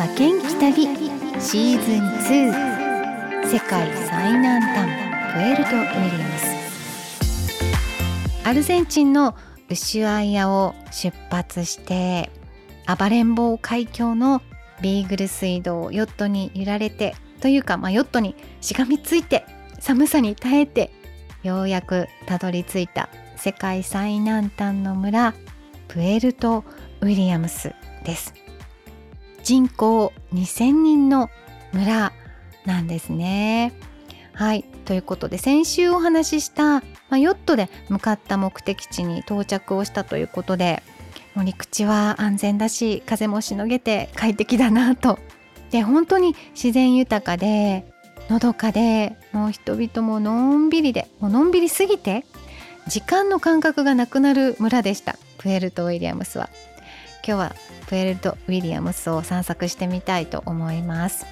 負けん気旅シーズン2世界最南端プエルトウィリアムスアルゼンチンのウシュアイアを出発して暴れん坊海峡のビーグル水道をヨットに揺られてというか、まあ、ヨットにしがみついて寒さに耐えてようやくたどり着いた世界最南端の村プエルトウィリアムスです。人口2000人の村なんですね。はい。ということで先週お話しした、まあ、ヨットで向かった目的地に到着をしたということでもう陸地は安全だし風もしのげて快適だなと。で本当に自然豊かでのどかでもう人々ものんびりでもうのんびりすぎて時間の感覚がなくなる村でした。プエルト・ウィリアムスは。今日はプエルト・ウィリアムスを散策してみたいと思います。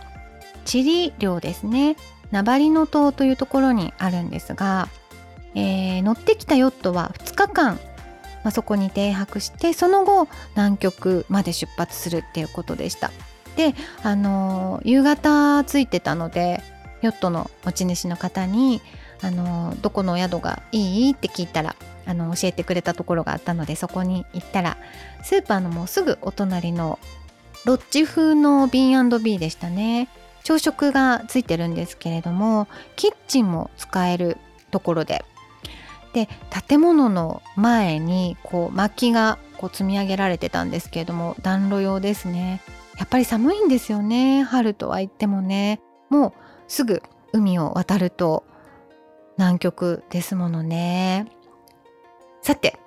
チリ領ですね。ナバリノ島というところにあるんですが、えー、乗ってきたヨットは2日間、まあ、そこに停泊してその後南極まで出発するっていうことでした。であのー、夕方着いてたのでヨットの持ち主の方にあのどこの宿がいい？って聞いたらあの教えてくれたところがあったのでそこに行ったらスーパーのもうすぐお隣のロッジ風の B&B でしたね。朝食がついてるんですけれどもキッチンも使えるところで。で建物の前にこう薪がこう積み上げられてたんですけれども暖炉用ですね。やっぱり寒いんですよね春とは言ってもね。もうすぐ海を渡ると南極ですものね。さて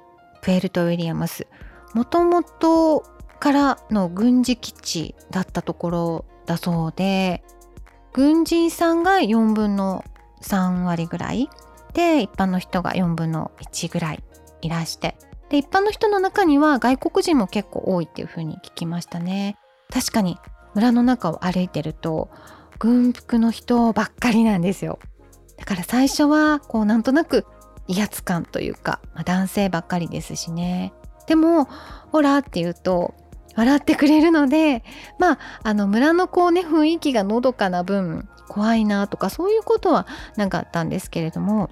プエルト・ウィリアムス。もともとからの軍事基地だったところだそうで軍人さんが4分の3割ぐらい。で一般の人が4分の1ぐらいいらして。で一般の人の中には外国人も結構多いっていう風に聞きましたね。確かに村の中を歩いてると軍服の人ばっかりなんですよ。だから最初はこうなんとなく威圧感というか、まあ、男性ばっかりですしねでもほらって言うと笑ってくれるのでまああの村のこうね雰囲気がのどかな分怖いなとかそういうことはなかったんですけれども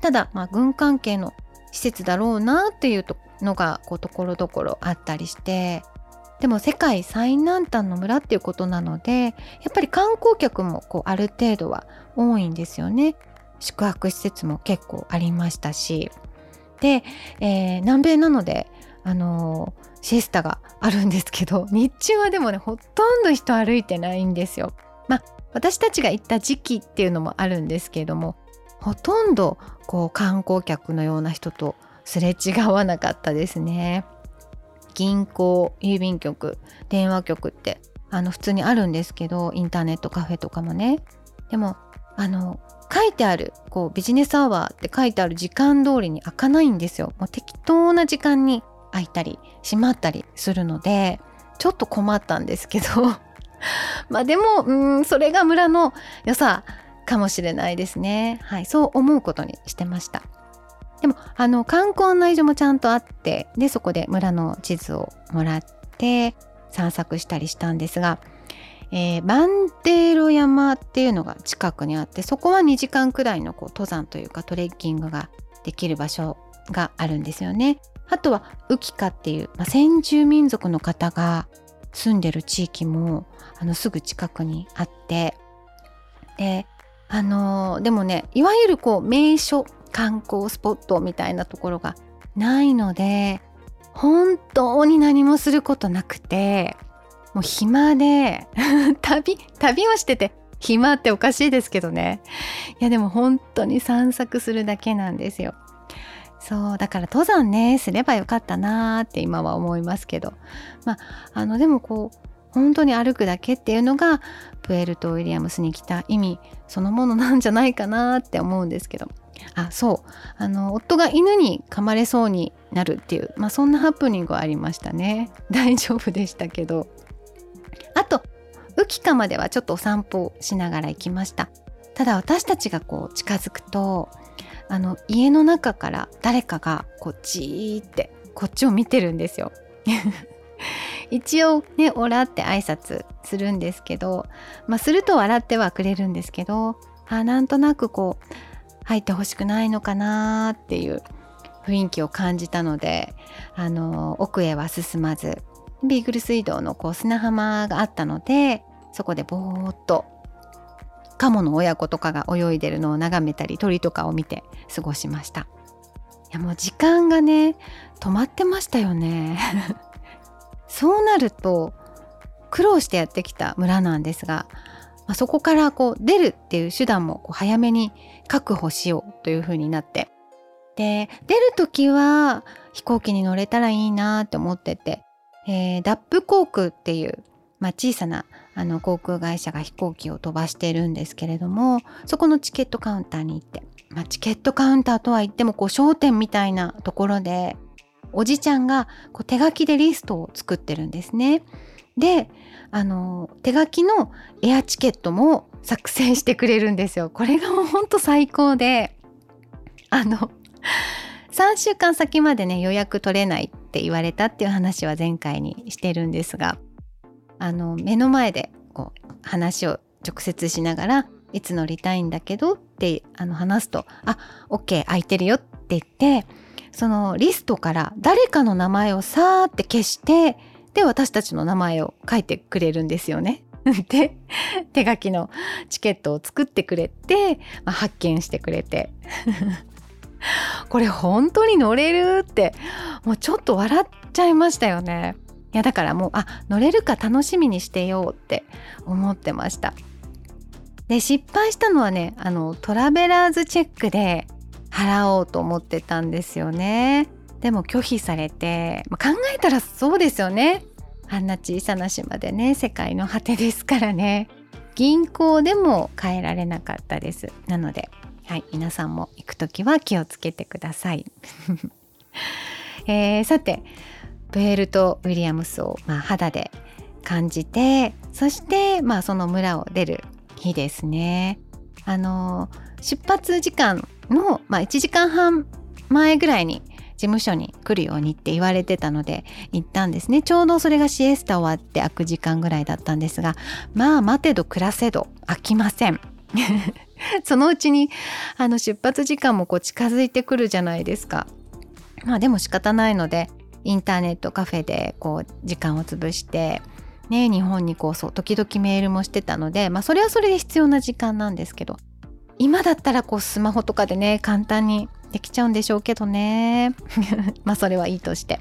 ただ、まあ、軍関係の施設だろうなっていうのがこうところどころあったりしてでも世界最南端の村っていうことなのでやっぱり観光客もこうある程度は多いんですよね。宿泊施設も結構ありましたしで、えー、南米なのであのー、シエスタがあるんですけど 日中はでもねほとんど人歩いてないんですよ。まあ私たちが行った時期っていうのもあるんですけれどもほとんどこう観光客のような人とすれ違わなかったですね。銀行郵便局電話局ってあの普通にあるんですけどインターネットカフェとかもねでもあの書いてあるこうビジネスアワーって書いてある時間通りに開かないんですよ。もう適当な時間に開いたり閉まったりするのでちょっと困ったんですけど。まあでもうんそれが村の良さかもしれないですね。はいそう思うことにしてました。でもあの観光案内所もちゃんとあってでそこで村の地図をもらって散策したりしたんですが、えー、バンデーロ山っていうのが近くにあってそこは2時間くらいのこう登山というかトレッキングができる場所があるんですよね。あとはウキカっていう、まあ、先住民族の方が住んでる地域もあのすぐ近くにあってであのー、でもねいわゆるこう名所観光スポットみたいなところがないので本当に何もすることなくてもう暇で 旅旅をしてて暇っておかしいですけどね。いやでも本当に散策するだけなんですよ。そうだから登山ねすればよかったなーって今は思いますけど。まああのでもこう本当に歩くだけっていうのがプエルト・ウィリアムスに来た意味そのものなんじゃないかなって思うんですけど。あそう。あの夫が犬に噛まれそうになるっていう、まあ、そんなハプニングはありましたね。大丈夫でしたけど。ウキカまではちょっとお散歩しながら行きました。ただ私たちがこう近づくとあの家の中から誰かがこうじーってこっちを見てるんですよ。一応ねオラって挨拶するんですけど、まあ、すると笑ってはくれるんですけどあなんとなくこう入ってほしくないのかなっていう雰囲気を感じたのであの奥へは進まずビーグル水道のこう砂浜があったのでそこでぼーっとカモの親子とかが泳いでるのを眺めたり鳥とかを見て過ごしました。いやもう時間がね止まってましたよね。そうなると苦労してやってきた村なんですが、まあ、そこからこう出るっていう手段もこう早めに確保しようというふうになって。で出る時は飛行機に乗れたらいいなって思ってて、えー、ダップ航空っていう、まあ、小さなあの航空会社が飛行機を飛ばしてるんですけれどもそこのチケットカウンターに行って、まあ、チケットカウンターとは言ってもこう商店みたいなところでおじちゃんがこう手書きでリストを作ってるんですね。であの手書きのエアチケットも作成してくれるんですよ。これがもうほんと最高であの3週間先までね予約取れないって言われたっていう話は前回にしてるんですがあの目の前でこう話を直接しながらいつ乗りたいんだけどってあの話すと「あ OK 空いてるよ」って言ってそのリストから誰かの名前をさーって消してで私たちの名前を書いてくれるんですよね。で手書きのチケットを作ってくれて、まあ、発見してくれて これ本当に乗れるってもうちょっと笑っちゃいましたよね。いやだからもうあ乗れるか楽しみにしてようって思ってました。で失敗したのはねあのトラベラーズチェックで払おうと思ってたんですよね。でも拒否されて、まあ、考えたらそうですよね。あんな小さな島でね世界の果てですからね銀行でも変えられなかったです。なのではい皆さんも行く時は気をつけてください。えー、さてプエルト・ウィリアムスを、まあ、肌で感じてそして、まあ、その村を出る日ですね。あの出発時間の、まあ、1時間半前ぐらいに事務所に来るようにって言われてたので行ったんですねちょうどそれがシエスタ終わって開く時間ぐらいだったんですがまあ待てど暮らせど開きません そのうちにあの出発時間もこう近づいてくるじゃないですか。まあでも仕方ないのでインターネットカフェでこう時間を潰してね日本にこうそう時々メールもしてたのでまあそれはそれで必要な時間なんですけど今だったらこうスマホとかでね簡単にできちゃうんでしょうけどね まあそれはいいとして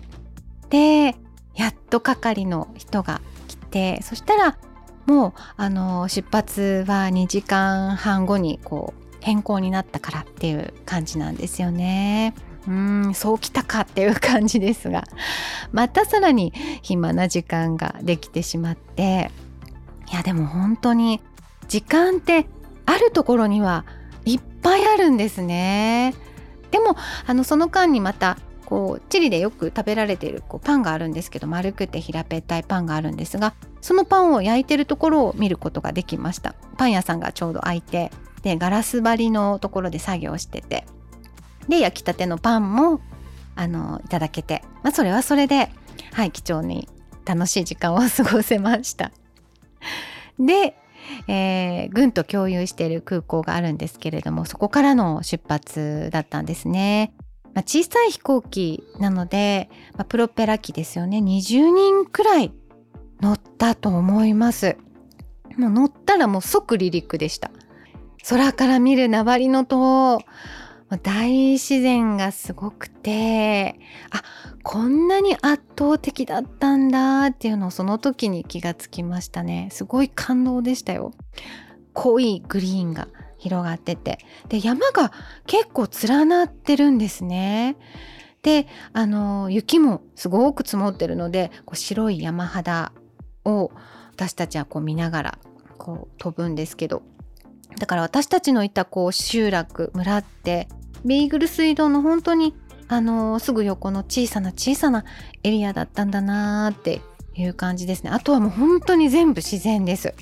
でやっと係の人が来てそしたらもうあの出発は2時間半後にこう変更になったからっていう感じなんですよね。うんそうきたかっていう感じですが またさらに暇な時間ができてしまっていやでも本当に時間ってあるところにはいっぱいあるんですね。でもあのその間にまたこうチリでよく食べられているこうパンがあるんですけど丸くて平べったいパンがあるんですがそのパンを焼いてるところを見ることができましたパン屋さんがちょうど開いてでガラス張りのところで作業しててで焼きたてのパンもあのいただけて、まあ、それはそれではい貴重に楽しい時間を過ごせました。で、えー、軍と共有している空港があるんですけれどもそこからの出発だったんですね。まあ、小さい飛行機なので、まあ、プロペラ機ですよね。20人くらい乗ったと思います。もう乗ったらもう即離陸でした。空から見るナバリの島大自然がすごくてあこんなに圧倒的だったんだっていうのをその時に気がつきましたね。すごい感動でしたよ。濃いグリーンが広がってて。で山が結構連なってるんですね。であの雪もすごく積もってるのでこう白い山肌を私たちはこう見ながらこう飛ぶんですけど。だから私たちのいたこう集落村ってビーグル水道の本当にあのすぐ横の小さな小さなエリアだったんだなーっていう感じですね。あとはもう本当に全部自然です。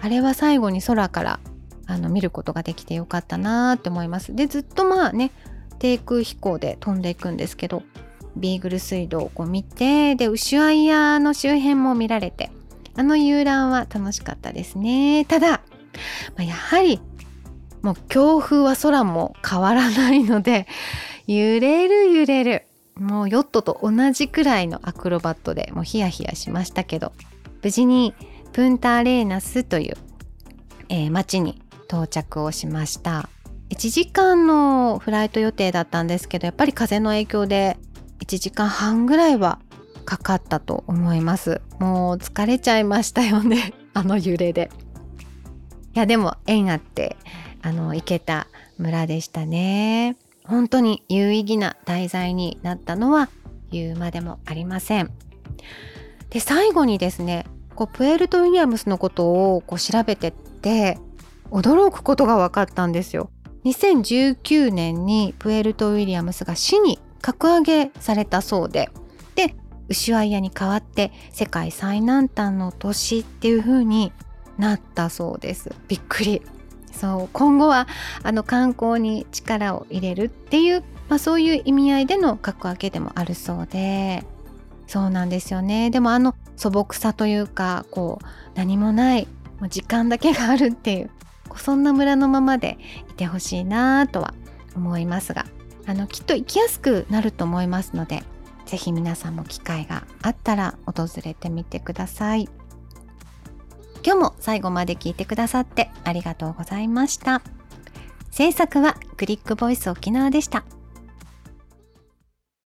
あれは最後に空からあの見ることができてよかったなって思います。でずっとまあね低空飛行で飛んでいくんですけどビーグル水道をこう見てでウシュアイヤーの周辺も見られてあの遊覧は楽しかったですねただ、まあ、やはりもう強風は空も変わらないので 揺れる揺れる。もうヨットと同じくらいのアクロバットでもうヒヤヒヤしましたけど無事にプンターレーナスという、えー、町に到着をしました。1時間のフライト予定だったんですけどやっぱり風の影響で1時間半ぐらいはかかったと思います。もう疲れちゃいましたよね あの揺れで。いやでも縁あってあの行けた村でしたね。本当に有意義な題材になったのは言うまでもありません。で最後にですねこうプエルト・ウィリアムスのことをこう調べてって驚くことが分かったんですよ。2019年にプエルト・ウィリアムスが市に格上げされたそうで。でウシュアイアに代わって世界最南端の都市っていう風になったそうです。びっくり。そう今後はあの観光に力を入れるっていう、まあ、そういう意味合いでの格上げでもあるそうで。そうなんですよね。でもあの素朴さというかこう何もないもう時間だけがあるっていうそんな村のままでいてほしいなとは思いますが。あのきっと行きやすくなると思いますので是非皆さんも機会があったら訪れてみてください。今日も最後まで聞いてくださってありがとうございました制作はクリックボイス沖縄でした。